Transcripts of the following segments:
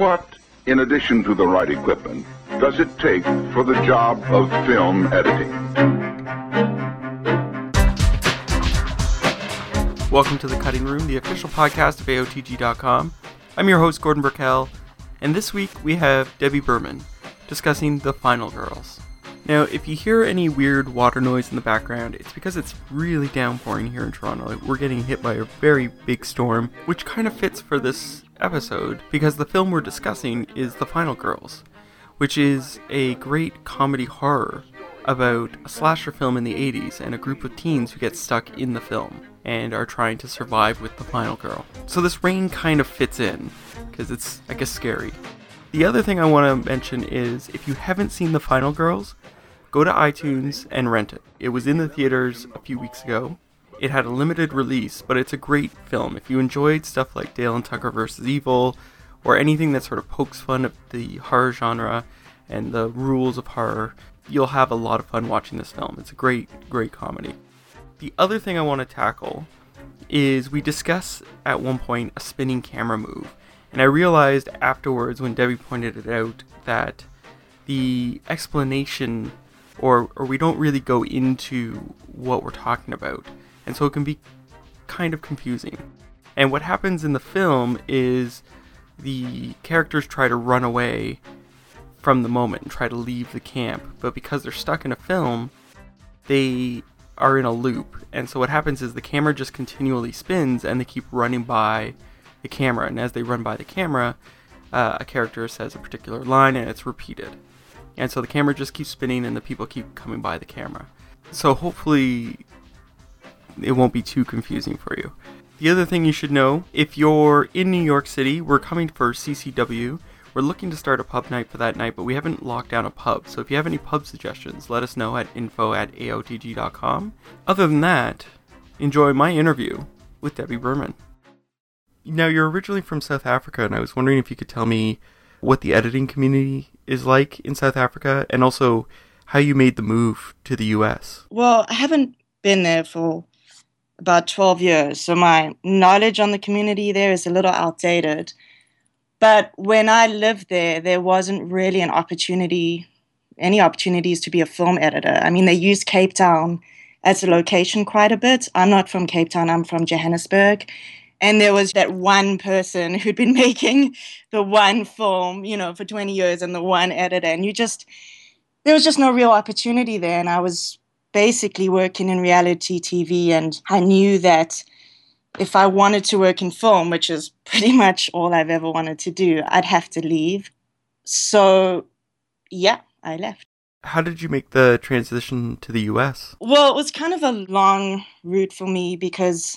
What, in addition to the right equipment, does it take for the job of film editing? Welcome to The Cutting Room, the official podcast of AOTG.com. I'm your host, Gordon Burkell, and this week we have Debbie Berman discussing The Final Girls. Now, if you hear any weird water noise in the background, it's because it's really downpouring here in Toronto. We're getting hit by a very big storm, which kind of fits for this episode because the film we're discussing is The Final Girls, which is a great comedy horror about a slasher film in the 80s and a group of teens who get stuck in the film and are trying to survive with the final girl. So this rain kind of fits in because it's, I guess, scary. The other thing I want to mention is if you haven't seen The Final Girls, go to iTunes and rent it. It was in the theaters a few weeks ago. It had a limited release, but it's a great film. If you enjoyed stuff like Dale and Tucker vs. Evil, or anything that sort of pokes fun at the horror genre and the rules of horror, you'll have a lot of fun watching this film. It's a great, great comedy. The other thing I want to tackle is we discuss at one point a spinning camera move. And I realized afterwards when Debbie pointed it out that the explanation or or we don't really go into what we're talking about. And so it can be kind of confusing. And what happens in the film is the characters try to run away from the moment and try to leave the camp, but because they're stuck in a film, they are in a loop. And so what happens is the camera just continually spins and they keep running by the camera. And as they run by the camera, uh, a character says a particular line and it's repeated. And so the camera just keeps spinning and the people keep coming by the camera. So hopefully it won't be too confusing for you. The other thing you should know if you're in New York City, we're coming for CCW. We're looking to start a pub night for that night, but we haven't locked down a pub. So if you have any pub suggestions, let us know at info at aotg.com. Other than that, enjoy my interview with Debbie Berman. Now, you're originally from South Africa, and I was wondering if you could tell me what the editing community is like in South Africa and also how you made the move to the US. Well, I haven't been there for about 12 years, so my knowledge on the community there is a little outdated. But when I lived there, there wasn't really an opportunity, any opportunities to be a film editor. I mean, they used Cape Town as a location quite a bit. I'm not from Cape Town, I'm from Johannesburg. And there was that one person who'd been making the one film, you know, for 20 years and the one editor. And you just, there was just no real opportunity there. And I was basically working in reality TV. And I knew that if I wanted to work in film, which is pretty much all I've ever wanted to do, I'd have to leave. So, yeah, I left. How did you make the transition to the US? Well, it was kind of a long route for me because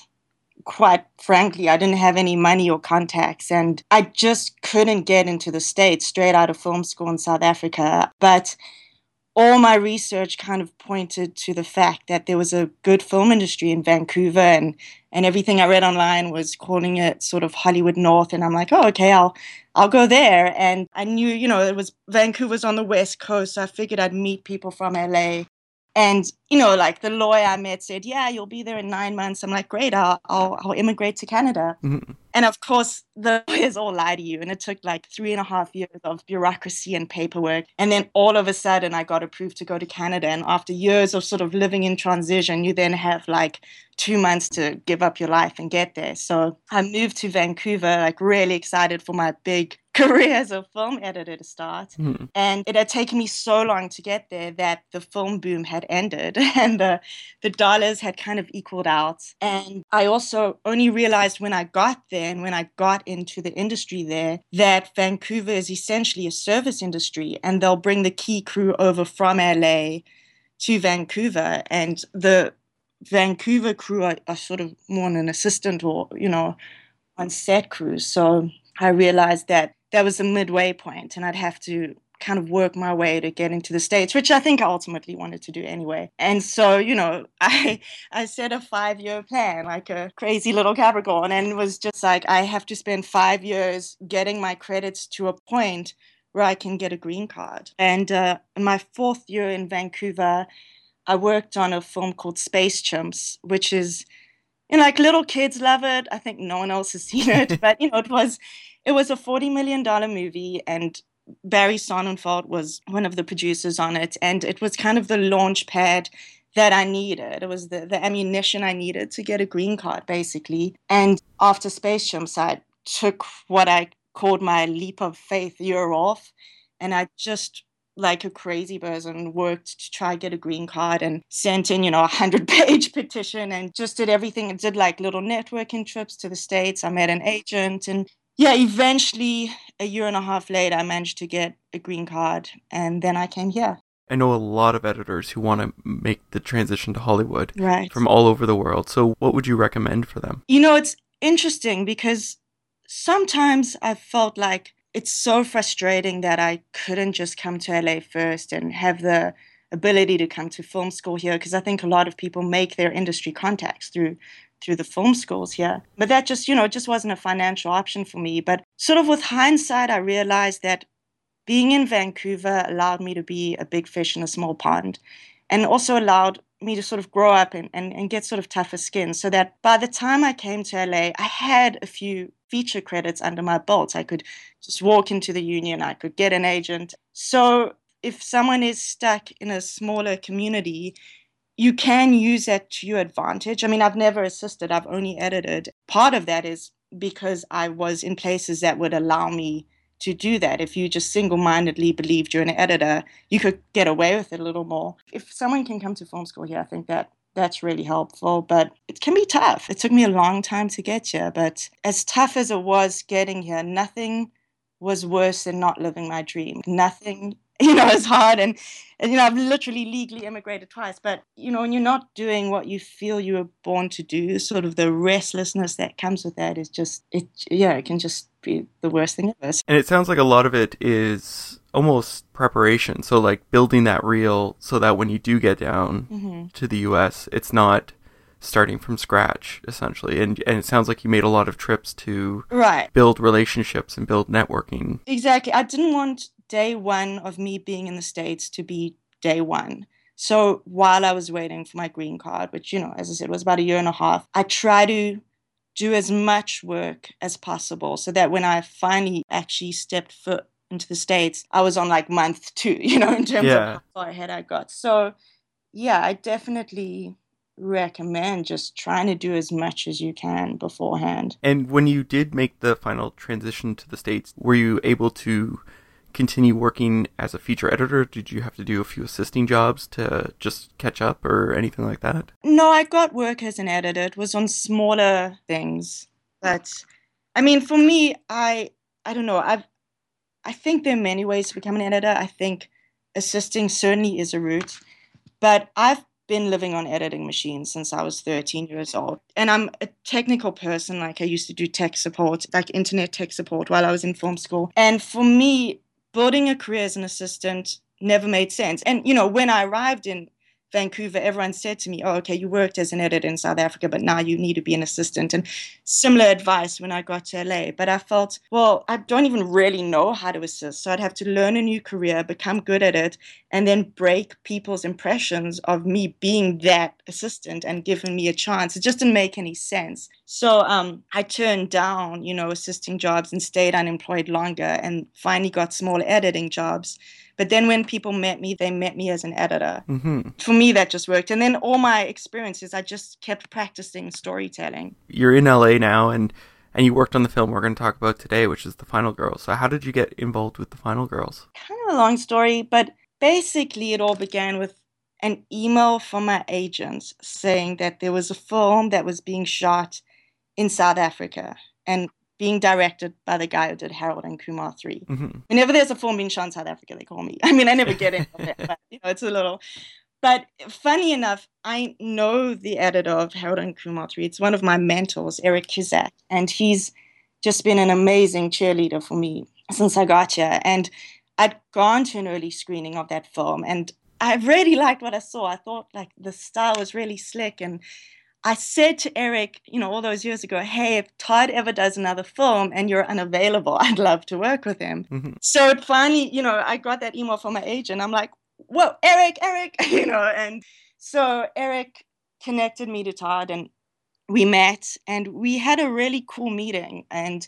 quite frankly, I didn't have any money or contacts, and I just couldn't get into the States straight out of film school in South Africa. But all my research kind of pointed to the fact that there was a good film industry in Vancouver and and everything I read online was calling it sort of Hollywood North and I'm like, "Oh, okay, I'll I'll go there." And I knew, you know, it was Vancouver's on the west coast, so I figured I'd meet people from LA and you know, like the lawyer I met said, "Yeah, you'll be there in nine months." I'm like, "Great, I'll I'll, I'll immigrate to Canada." Mm-hmm. And of course, the lawyers all lie to you, and it took like three and a half years of bureaucracy and paperwork. And then all of a sudden, I got approved to go to Canada. And after years of sort of living in transition, you then have like two months to give up your life and get there. So I moved to Vancouver, like really excited for my big career as a film editor to start. Mm. And it had taken me so long to get there that the film boom had ended and the, the dollars had kind of equaled out. And I also only realized when I got there and when I got into the industry there that Vancouver is essentially a service industry and they'll bring the key crew over from LA to Vancouver. And the Vancouver crew are, are sort of more an assistant or, you know, on set crews. So I realized that that was a midway point and I'd have to kind of work my way to get into the states which i think i ultimately wanted to do anyway and so you know i i set a five year plan like a crazy little capricorn and was just like i have to spend five years getting my credits to a point where i can get a green card and uh, in my fourth year in vancouver i worked on a film called space chimps which is and like little kids love it. I think no one else has seen it, but you know, it was it was a forty million dollar movie, and Barry Sonnenfeld was one of the producers on it, and it was kind of the launch pad that I needed. It was the, the ammunition I needed to get a green card, basically. And after Space Chimps, I took what I called my leap of faith year off, and I just like a crazy person worked to try get a green card and sent in you know a hundred page petition and just did everything and did like little networking trips to the states i met an agent and yeah, eventually, a year and a half later, I managed to get a green card, and then I came here. I know a lot of editors who want to make the transition to Hollywood right. from all over the world. So, what would you recommend for them? You know, it's interesting because sometimes I felt like it's so frustrating that I couldn't just come to LA first and have the ability to come to film school here because I think a lot of people make their industry contacts through through the film schools here. But that just, you know, it just wasn't a financial option for me. But sort of with hindsight, I realized that being in Vancouver allowed me to be a big fish in a small pond and also allowed me to sort of grow up and, and, and get sort of tougher skin so that by the time I came to LA, I had a few feature credits under my belt. I could just walk into the union, I could get an agent. So if someone is stuck in a smaller community, you can use that to your advantage. I mean, I've never assisted, I've only edited. Part of that is because I was in places that would allow me to do that. If you just single mindedly believed you're an editor, you could get away with it a little more. If someone can come to film school here, I think that that's really helpful, but it can be tough. It took me a long time to get here, but as tough as it was getting here, nothing was worse than not living my dream. Nothing you know, it's hard. And, and, you know, I've literally legally immigrated twice. But, you know, when you're not doing what you feel you were born to do, sort of the restlessness that comes with that is just, it, yeah, it can just be the worst thing ever. And it sounds like a lot of it is almost preparation. So, like building that reel so that when you do get down mm-hmm. to the US, it's not starting from scratch essentially and and it sounds like you made a lot of trips to right build relationships and build networking exactly i didn't want day one of me being in the States to be day one. So while I was waiting for my green card, which, you know, as I said, was about a year and a half, I try to do as much work as possible so that when I finally actually stepped foot into the States, I was on like month two, you know, in terms yeah. of how far ahead I got. So, yeah, I definitely recommend just trying to do as much as you can beforehand. And when you did make the final transition to the States, were you able to continue working as a feature editor? Did you have to do a few assisting jobs to just catch up or anything like that? No, I got work as an editor. It was on smaller things. But I mean, for me, I I don't know. I I think there are many ways to become an editor. I think assisting certainly is a route, but I've been living on editing machines since I was 13 years old. And I'm a technical person. Like I used to do tech support, like internet tech support while I was in film school. And for me, building a career as an assistant never made sense. And, you know, when I arrived in Vancouver, everyone said to me, Oh, okay, you worked as an editor in South Africa, but now you need to be an assistant. And similar advice when I got to LA. But I felt, well, I don't even really know how to assist. So I'd have to learn a new career, become good at it, and then break people's impressions of me being that assistant and giving me a chance. It just didn't make any sense. So um, I turned down, you know, assisting jobs and stayed unemployed longer and finally got small editing jobs but then when people met me, they met me as an editor. Mm-hmm. For me, that just worked. And then all my experiences, I just kept practicing storytelling. You're in LA now, and and you worked on the film we're going to talk about today, which is The Final Girls. So how did you get involved with The Final Girls? Kind of a long story, but basically it all began with an email from my agent saying that there was a film that was being shot in South Africa and being directed by the guy who did Harold and Kumar 3. Mm-hmm. Whenever there's a film being shot in South Africa, they call me. I mean, I never get into it, but you know, it's a little. But funny enough, I know the editor of Harold and Kumar 3. It's one of my mentors, Eric Kissack, and he's just been an amazing cheerleader for me since I got here. And I'd gone to an early screening of that film, and I really liked what I saw. I thought like the style was really slick and I said to Eric, you know, all those years ago, hey, if Todd ever does another film and you're unavailable, I'd love to work with him. Mm-hmm. So it finally, you know, I got that email from my agent. I'm like, whoa, Eric, Eric, you know, and so Eric connected me to Todd and we met and we had a really cool meeting. And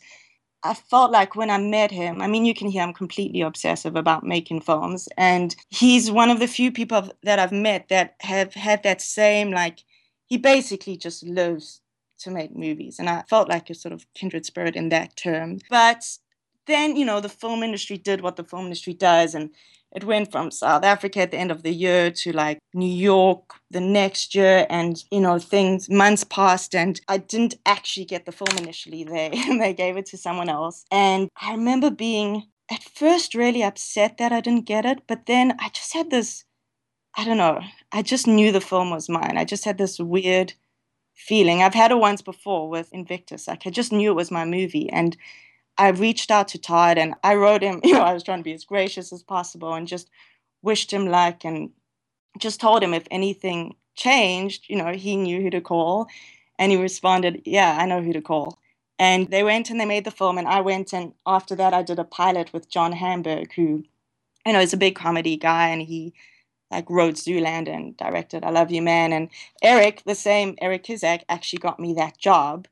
I felt like when I met him, I mean, you can hear I'm completely obsessive about making films. And he's one of the few people that I've met that have had that same, like, he basically just loves to make movies. And I felt like a sort of kindred spirit in that term. But then, you know, the film industry did what the film industry does. And it went from South Africa at the end of the year to like New York the next year. And, you know, things, months passed and I didn't actually get the film initially and they gave it to someone else. And I remember being at first really upset that I didn't get it. But then I just had this, I don't know, I just knew the film was mine. I just had this weird feeling. I've had it once before with Invictus. Like I just knew it was my movie. And I reached out to Todd and I wrote him, you know, I was trying to be as gracious as possible and just wished him luck and just told him if anything changed, you know, he knew who to call. And he responded, Yeah, I know who to call. And they went and they made the film. And I went and after that, I did a pilot with John Hamburg, who, you know, is a big comedy guy and he like wrote Zoolander and directed I Love You Man. And Eric, the same Eric Kissack, actually got me that job.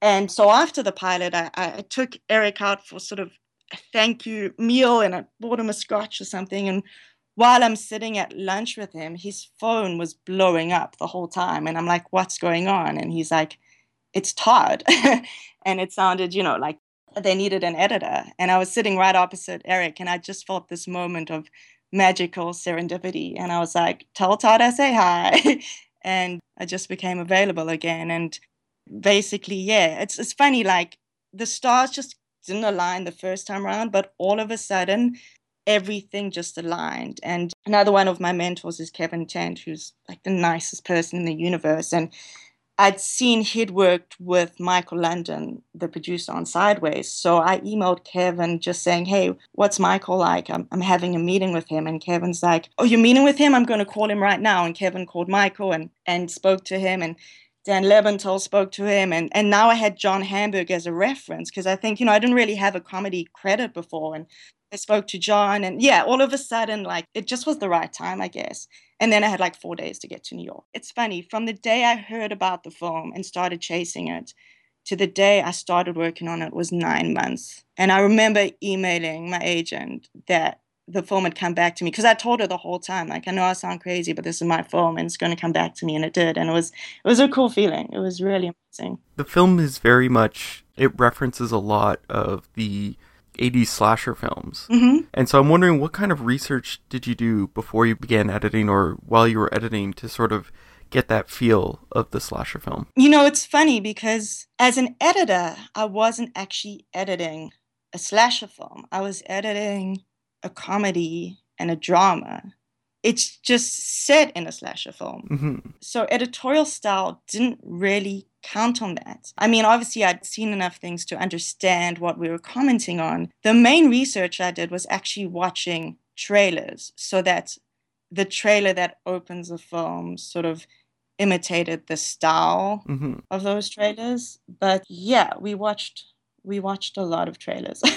And so after the pilot, I, I took Eric out for sort of a thank you meal and I bought him a scotch or something. And while I'm sitting at lunch with him, his phone was blowing up the whole time. And I'm like, what's going on? And he's like, it's Todd. and it sounded, you know, like they needed an editor. And I was sitting right opposite Eric and I just felt this moment of magical serendipity. And I was like, tell I say hi. and I just became available again. And basically, yeah, it's it's funny. Like the stars just didn't align the first time around, but all of a sudden, everything just aligned. And another one of my mentors is Kevin Tent, who's like the nicest person in the universe. And I'd seen he'd worked with Michael London, the producer on Sideways. So I emailed Kevin just saying, Hey, what's Michael like? I'm, I'm having a meeting with him. And Kevin's like, Oh, you're meeting with him? I'm going to call him right now. And Kevin called Michael and, and spoke to him. And Dan Lebental spoke to him, and, and now I had John Hamburg as a reference because I think, you know, I didn't really have a comedy credit before. And I spoke to John, and yeah, all of a sudden, like, it just was the right time, I guess. And then I had like four days to get to New York. It's funny, from the day I heard about the film and started chasing it to the day I started working on it was nine months. And I remember emailing my agent that the film had come back to me because I told her the whole time, like, I know I sound crazy, but this is my film and it's going to come back to me, and it did, and it was it was a cool feeling. It was really amazing. The film is very much it references a lot of the 80s slasher films. Mm-hmm. And so I'm wondering what kind of research did you do before you began editing or while you were editing to sort of get that feel of the slasher film? You know, it's funny because as an editor, I wasn't actually editing a slasher film. I was editing a comedy and a drama. It's just set in a slasher film. Mm-hmm. So editorial style didn't really count on that. I mean, obviously, I'd seen enough things to understand what we were commenting on. The main research I did was actually watching trailers so that the trailer that opens the film sort of imitated the style mm-hmm. of those trailers. But yeah, we watched we watched a lot of trailers.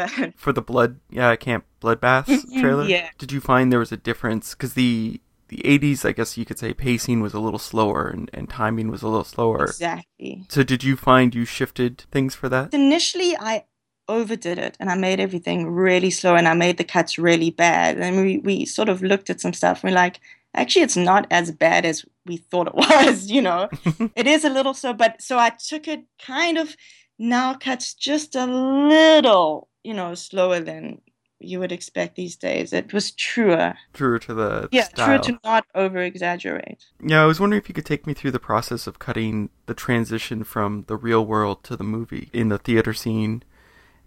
For the blood, yeah, camp bloodbath Mm-hmm, trailer. yeah. Did you find there was a difference? Because the the 80s, I guess you could say, pacing was a little slower and, and timing was a little slower. exactly. So did you find you shifted things for that? Initially, I overdid it and I made everything really slow and I made the cuts really bad. And we, we sort of looked at some stuff and we're like, actually, it's not as bad as we thought it was, you know? it is a little so, but so I took it kind of now cuts just a little, you know, slower than you would expect these days. It was truer. Truer to the Yeah, style. truer to not over exaggerate. Yeah, I was wondering if you could take me through the process of cutting the transition from the real world to the movie in the theater scene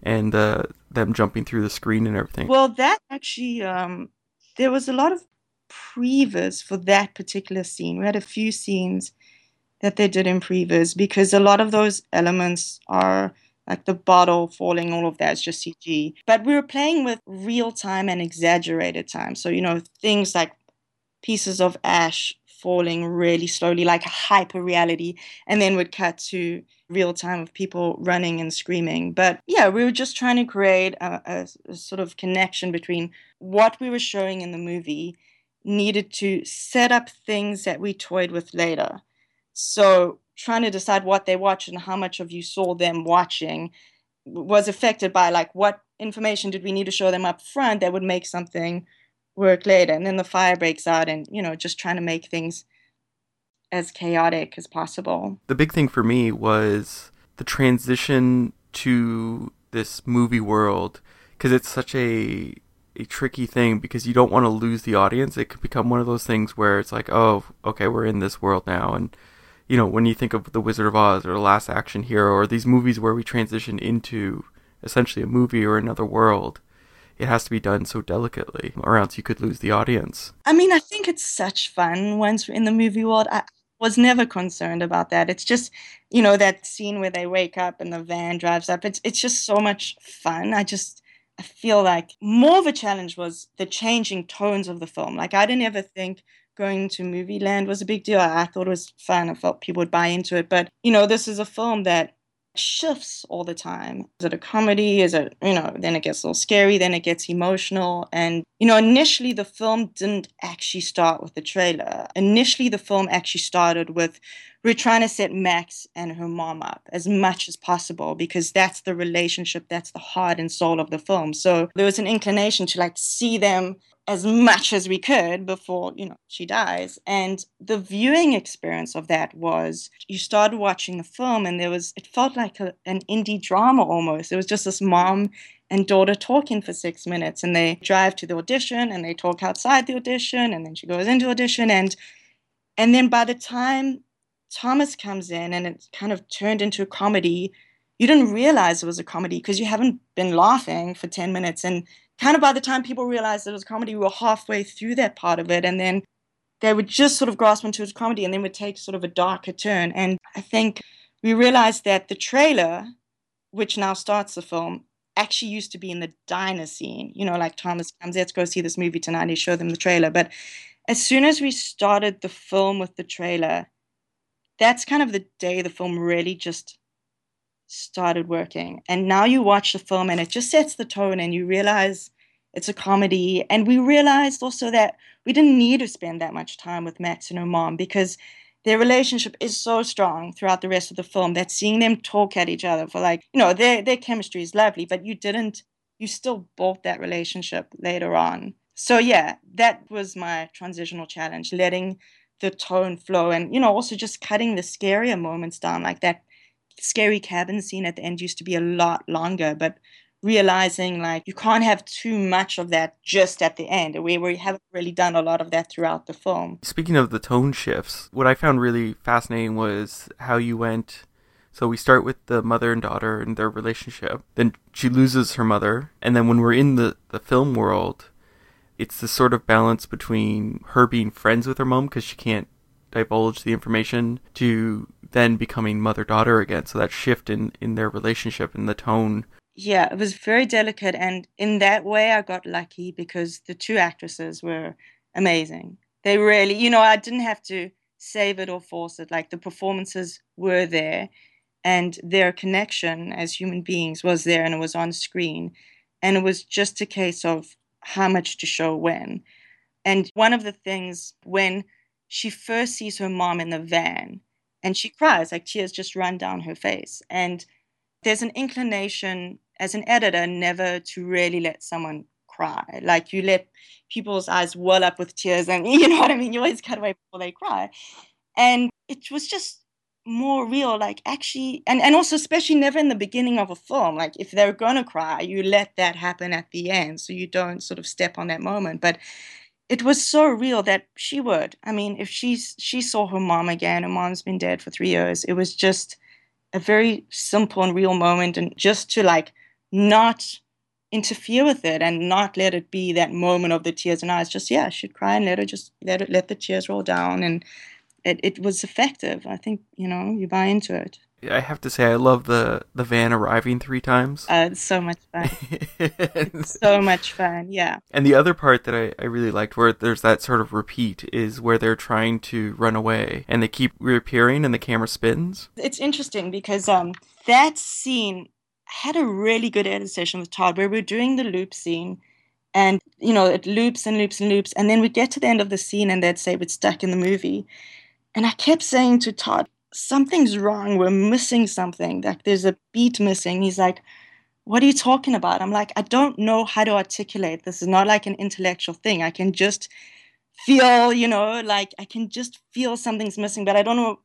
and uh, them jumping through the screen and everything. Well, that actually, um, there was a lot of previs for that particular scene. We had a few scenes that they did in previs because a lot of those elements are like the bottle falling, all of that is just CG. But we were playing with real time and exaggerated time. So, you know, things like pieces of ash falling really slowly, like hyper reality, and then would cut to real time of people running and screaming. But yeah, we were just trying to create a, a, a sort of connection between what we were showing in the movie needed to set up things that we toyed with later. So trying to decide what they watch and how much of you saw them watching was affected by like what information did we need to show them up front that would make something work later? And then the fire breaks out and you know just trying to make things as chaotic as possible. The big thing for me was the transition to this movie world because it's such a a tricky thing because you don't want to lose the audience. It could become one of those things where it's like oh okay we're in this world now and you know when you think of the wizard of oz or the last action hero or these movies where we transition into essentially a movie or another world, it has to be done so delicately, or else you could lose the audience. I mean, I think it's such fun once in the movie world. I was never concerned about that. It's just, you know, that scene where they wake up and the van drives up. It's it's just so much fun. I just I feel like more of a challenge was the changing tones of the film. Like I didn't ever think going to movie land was a big deal. I thought it was fun. I felt people would buy into it. But, you know, this is a film that shifts all the time. Is it a comedy? Is it, you know, then it gets a little scary, then it gets emotional. And, you know, initially the film didn't actually start with the trailer. Initially, the film actually started with we're trying to set Max and her mom up as much as possible because that's the relationship, that's the heart and soul of the film. So there was an inclination to like see them as much as we could before you know she dies and the viewing experience of that was you started watching the film and there was it felt like a, an indie drama almost it was just this mom and daughter talking for six minutes and they drive to the audition and they talk outside the audition and then she goes into audition and and then by the time thomas comes in and it's kind of turned into a comedy you didn't realize it was a comedy because you haven't been laughing for 10 minutes and kind of by the time people realized it was comedy, we were halfway through that part of it. And then they would just sort of grasp into its comedy and then would take sort of a darker turn. And I think we realized that the trailer, which now starts the film, actually used to be in the diner scene. You know, like Thomas comes, let's go see this movie tonight. He showed them the trailer. But as soon as we started the film with the trailer, that's kind of the day the film really just started working. And now you watch the film and it just sets the tone and you realize it's a comedy. And we realized also that we didn't need to spend that much time with Max and her mom because their relationship is so strong throughout the rest of the film that seeing them talk at each other for like, you know, their their chemistry is lovely, but you didn't you still built that relationship later on. So yeah, that was my transitional challenge, letting the tone flow and you know also just cutting the scarier moments down like that scary cabin scene at the end used to be a lot longer, but realizing like you can't have too much of that just at the end. We, we haven't really done a lot of that throughout the film. Speaking of the tone shifts what i found really fascinating was how you went so we start with the mother and daughter and their relationship then she loses her mother and then when we're in the, the film world it's the sort of balance between her being friends with her mom because she can't divulge the information to then becoming mother daughter again. So that shift in in their relationship and the tone. Yeah, it was very delicate, and in that way, I got lucky because the two actresses were amazing. They really, you know, I didn't have to save it or force it. Like the performances were there, and their connection as human beings was there, and it was on screen, and it was just a case of how much to show when. And one of the things when she first sees her mom in the van and she cries, like tears just run down her face. And there's an inclination as an editor never to really let someone cry. Like you let people's eyes well up with tears, and you know what I mean? You always cut away before they cry. And it was just more real, like actually, and, and also, especially never in the beginning of a film. Like if they're gonna cry, you let that happen at the end so you don't sort of step on that moment. But it was so real that she would. I mean, if she's she saw her mom again, her mom's been dead for three years. It was just a very simple and real moment, and just to like not interfere with it and not let it be that moment of the tears and eyes. Just yeah, she'd cry and let her just let it let the tears roll down, and it it was effective. I think you know you buy into it. I have to say, I love the the van arriving three times. Uh, it's so much fun. it's so much fun, yeah. And the other part that I, I really liked, where there's that sort of repeat, is where they're trying to run away and they keep reappearing and the camera spins. It's interesting because um that scene had a really good edit session with Todd where we're doing the loop scene and you know it loops and loops and loops and then we get to the end of the scene and they'd say we're stuck in the movie and i kept saying to todd something's wrong. We're missing something. Like there's a beat missing. He's like, what are you talking about? I'm like, I don't know how to articulate. This is not like an intellectual thing. I can just feel, you know, like I can just feel something's missing, but I don't know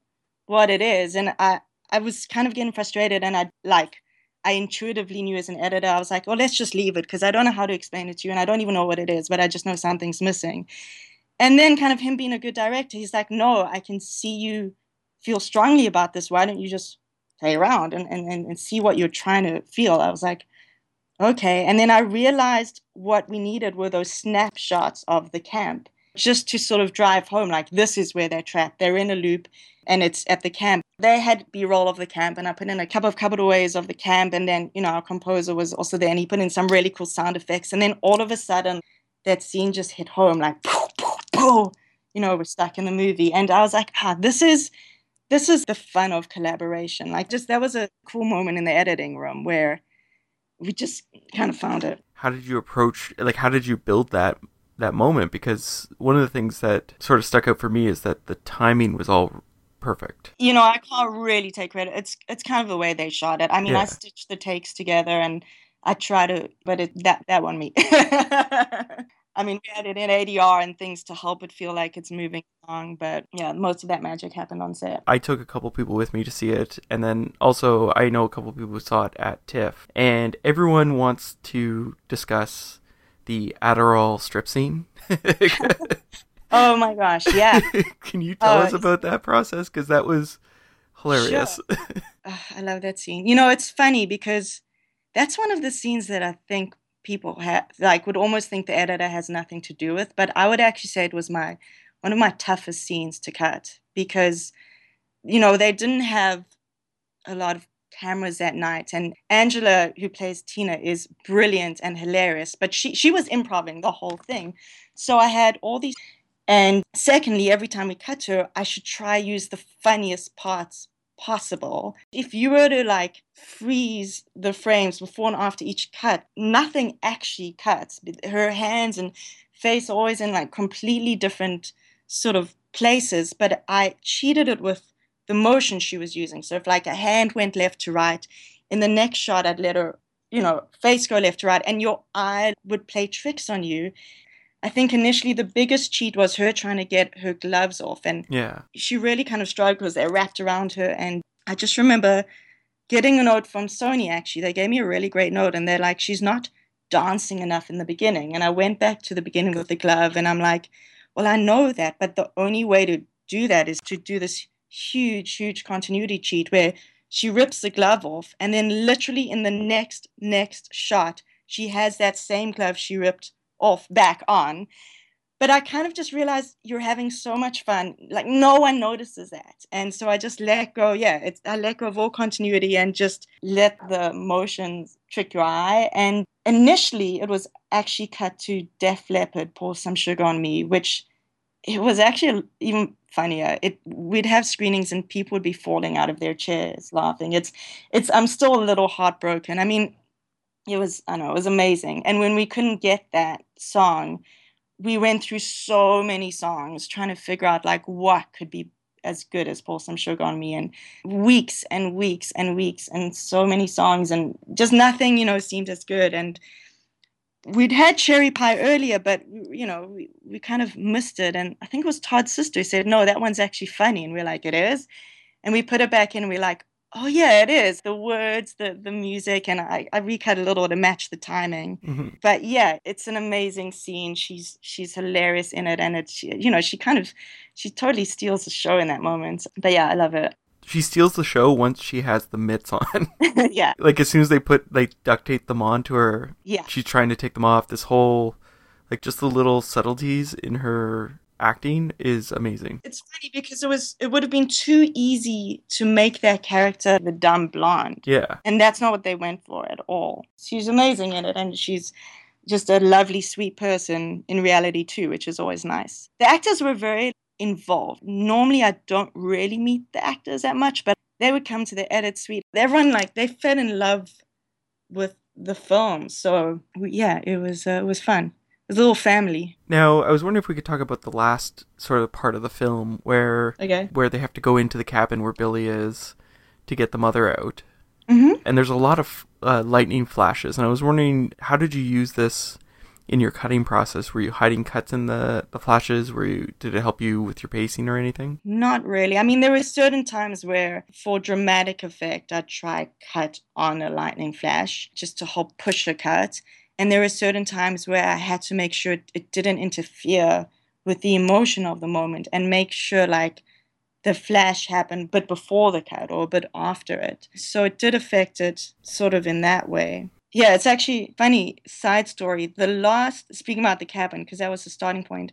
what it is. And I, I was kind of getting frustrated and I like, I intuitively knew as an editor, I was like, well, let's just leave it because I don't know how to explain it to you and I don't even know what it is, but I just know something's missing. And then, kind of him being a good director, he's like, no, I can see you feel strongly about this. Why don't you just play around and, and, and see what you're trying to feel? I was like, okay. And then I realized what we needed were those snapshots of the camp just to sort of drive home like, this is where they're trapped. They're in a loop and it's at the camp. They had B-roll of the camp, and I put in a couple of cutaways of the camp, and then you know our composer was also there, and he put in some really cool sound effects, and then all of a sudden that scene just hit home like, poof, you know, we're stuck in the movie, and I was like, ah, this is this is the fun of collaboration. Like, just that was a cool moment in the editing room where we just kind of found it. How did you approach? Like, how did you build that that moment? Because one of the things that sort of stuck out for me is that the timing was all perfect. You know, I can't really take credit. It's it's kind of the way they shot it. I mean, yeah. I stitched the takes together and I try to, but it, that that won me. I mean, we had it in ADR and things to help it feel like it's moving along, but yeah, most of that magic happened on set. I took a couple people with me to see it, and then also I know a couple people who saw it at TIFF, and everyone wants to discuss the Adderall strip scene. oh my gosh, yeah. Can you tell uh, us about that process? Because that was hilarious. Sure. I love that scene. You know, it's funny because that's one of the scenes that I think people like would almost think the editor has nothing to do with but i would actually say it was my one of my toughest scenes to cut because you know they didn't have a lot of cameras that night and angela who plays tina is brilliant and hilarious but she she was improvising the whole thing. So i had all these and secondly every time we cut her i should try use the funniest parts possible. If you were to like freeze the frames before and after each cut, nothing actually cuts. Her hands and face are always in like completely different sort of places, but I cheated it with the motion she was using. So if like a hand went left to right, in the next shot I'd let her, you know, face go left to right, and your eye would play tricks on you. I think initially the biggest cheat was her trying to get her gloves off, and yeah, she really kind of struggled because they're wrapped around her. And I just remember getting a note from Sony. Actually, they gave me a really great note, and they're like, "She's not dancing enough in the beginning." And I went back to the beginning with the glove, and I'm like, "Well, I know that, but the only way to do that is to do this huge, huge continuity cheat where." She rips the glove off, and then literally in the next next shot, she has that same glove she ripped off back on. But i kind of just realized you're having so much fun. Like no one notices that. And so i just let go. Yeah it's i let go of all continuity and just let the motions trick your eye. And initially it was actually cut to def leppard pour some sugar on me which it was actually even funnier. It we'd have screenings and people would be falling out of their chairs laughing. It's it's i'm still a little heartbroken. I mean it was I know it was amazing. And when we couldn't get that song, we went through so many songs trying to figure out like what could be as good as Pour Some Sugar on Me and weeks and weeks and weeks and so many songs and just nothing, you know, seemed as good. And we'd had Cherry Pie earlier, but you know, we, we kind of missed it. And I think it was Todd's sister who said, No, that one's actually funny. And we're like, It is. And we put it back in we're like, Oh yeah, it is. The words, the the music, and I, I recut a little to match the timing. Mm-hmm. But yeah, it's an amazing scene. She's she's hilarious in it, and it's you know she kind of she totally steals the show in that moment. But yeah, I love it. She steals the show once she has the mitts on. yeah, like as soon as they put like duct tape them onto her. Yeah, she's trying to take them off. This whole like just the little subtleties in her acting is amazing. It's funny because it was it would have been too easy to make that character the dumb blonde. Yeah. And that's not what they went for at all. She's amazing in it and she's just a lovely sweet person in reality too, which is always nice. The actors were very involved. Normally I don't really meet the actors that much, but they would come to the edit suite. Everyone like they fell in love with the film. So yeah, it was uh, it was fun. A little family. Now, I was wondering if we could talk about the last sort of part of the film where Okay. where they have to go into the cabin where Billy is to get the mother out. Mm-hmm. And there's a lot of uh, lightning flashes, and I was wondering how did you use this in your cutting process? Were you hiding cuts in the the flashes? Were you did it help you with your pacing or anything? Not really. I mean, there were certain times where, for dramatic effect, I'd try cut on a lightning flash just to help push a cut. And there were certain times where I had to make sure it, didn't interfere with the emotion of the moment and make sure, like, the flash happened, but before the cut or but after it. So it did affect it sort of in that way. Yeah, it's actually funny side story. The last speaking about the cabin because that was the starting point.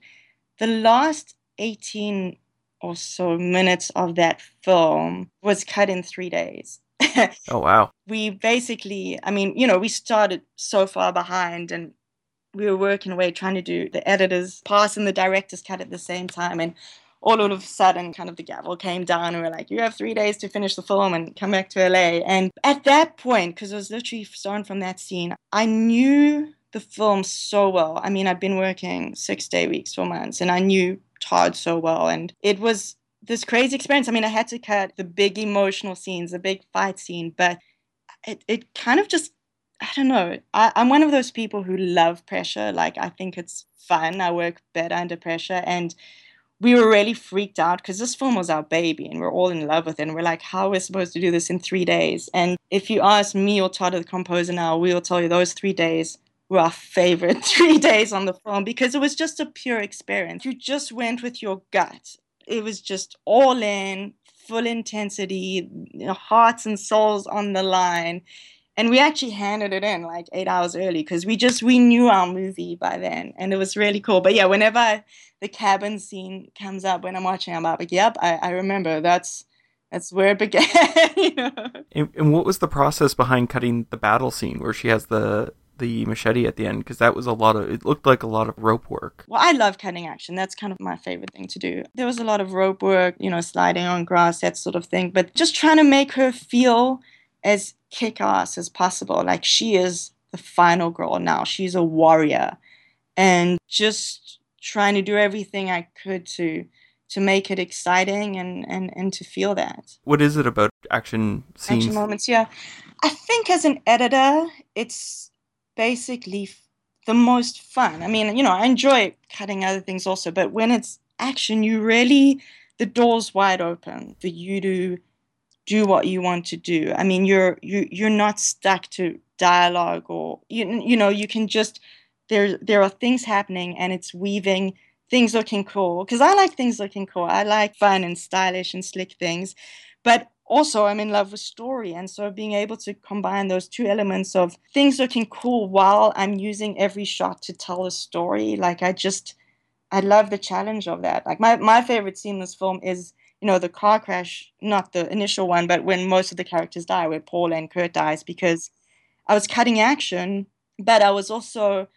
The last 18 or so minutes of that film was cut in 3 days. Oh wow. we basically, I mean, you know, we started so far behind and we were working away trying to do the editor's pass and the director's cut at the same time. And all of a sudden, kind of the gavel came down and we are like, you have three days to finish the film and come back to LA. And at that point, because it was literally starting from that scene, I knew the film so well. I mean, I'd been working six day weeks for months and I knew Todd so well. And it was this crazy experience. I mean, I had to cut the big emotional scenes, the big fight scene, but it, it kind of just I don't know. I, I'm one of those people who love pressure. Like I think it's fun. I work better under pressure. And we were really freaked out because this film was our baby and we're all in love with it. And we're like, how are we supposed to do this in three days? And if you ask me or Todd, the composer now, we'll tell you those three days were our favorite three days on the film because it was just a pure experience. You just went with your gut. It was just all in, full intensity, you know, hearts and souls on the line. And we actually handed it in like eight hours early because we just we knew our movie by then and it was really cool. But yeah whenever I, the cabin scene comes up when i'm watching i'm like yep i, I remember. That's that's where it began you know? And, and what was the process behind cutting the battle scene where she has the the machete at the end? Because that was a lot of. It looked like a lot of rope work. well i love cutting action that's kind of my favorite thing to do there was a lot of rope work you know sliding on grass that sort of thing but just trying to make her feel as kick-ass as possible like she is the final girl now she's a warrior and just trying to do everything i could to to make it exciting and and and to feel that What is it about action scenes? action moments yeah i think as an editor it's basically f- the most fun. I mean you know i enjoy cutting other things also but when it's action you really the door's wide open for you to do what you want to do. I mean you're you you're not stuck to dialogue or you, you know you can just there there are things happening and it's weaving things looking cool. Because i like things looking cool. I like fun and stylish and slick things. But also i'm in love with story and so being able to combine those two elements of things looking cool while i'm using every shot to tell a story like i just i love the challenge of that. Like my, my favorite scene in this film is you know the car crash not the initial one but when most of the characters die where paul and kurt dies because i was cutting action but i was also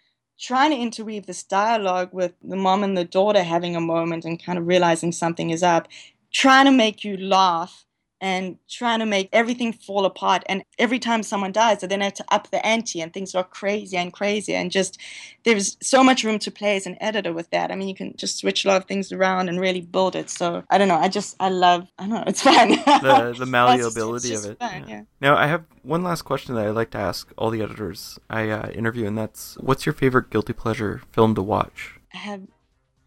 trying to interweave this dialogue with the mom and the daughter having a moment and kind of realizing something is up trying to make you laugh and trying to make everything fall apart. And every time someone dies, I then have to up the ante and things are crazier and crazier. And just there's so much room to play as an editor with that. I mean, you can just switch a lot of things around and really build it. So I don't know. I just, I love, I don't know, it's fun. the the It's just- malleability of it. fun, yeah. yeah. Now I have one last question that I like to ask all the editors I uh, interview, and that's what's your favorite guilty pleasure film to watch? I have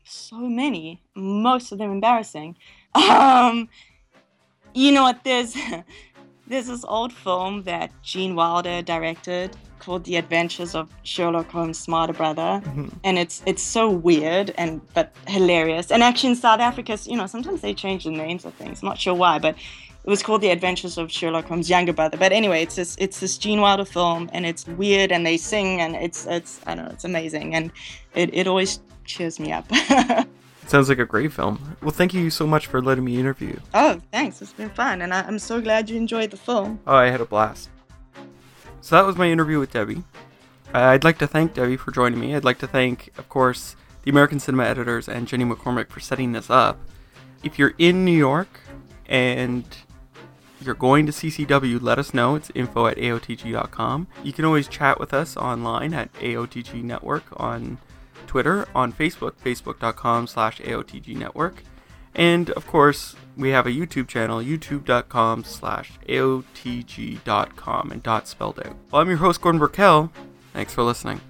so many, most of them embarrassing. Um, you know what? There's there's this old film that Gene Wilder directed called The Adventures of Sherlock Holmes' Smarter Brother, Mhm. and it's it's so weird and but hilarious. And actually, in South Africa, you know, sometimes they change the names of things. I'm not sure why, but it was called The Adventures of Sherlock Holmes' younger brother. But anyway, it's this it's this Gene Wilder film, and it's weird, and they sing, and it's it's I don't know, it's amazing, and it it always cheers me up. Sounds like a great film. Well, thank you so much for letting me interview. you. oh, thanks, it's been fun, and I, I'm so glad you enjoyed the film. Oh, I had a blast. So that was my interview with Debbie. I'd like to thank Debbie for joining me. I'd like to thank, of course, the American Cinema editors and Jenni McCormick for setting this up. If you're in New York and you're going to CCW, let us know. It's info at AOTG.com. You can always chat with us online at AOTG Network on Twitter, on Facebook, facebook.com slash AOTG Network. And of course, we have a YouTube channel, youtube.com slash AOTG.com and dot spelled out. Well, I'm your host, Gordon Burkell. Thanks for listening.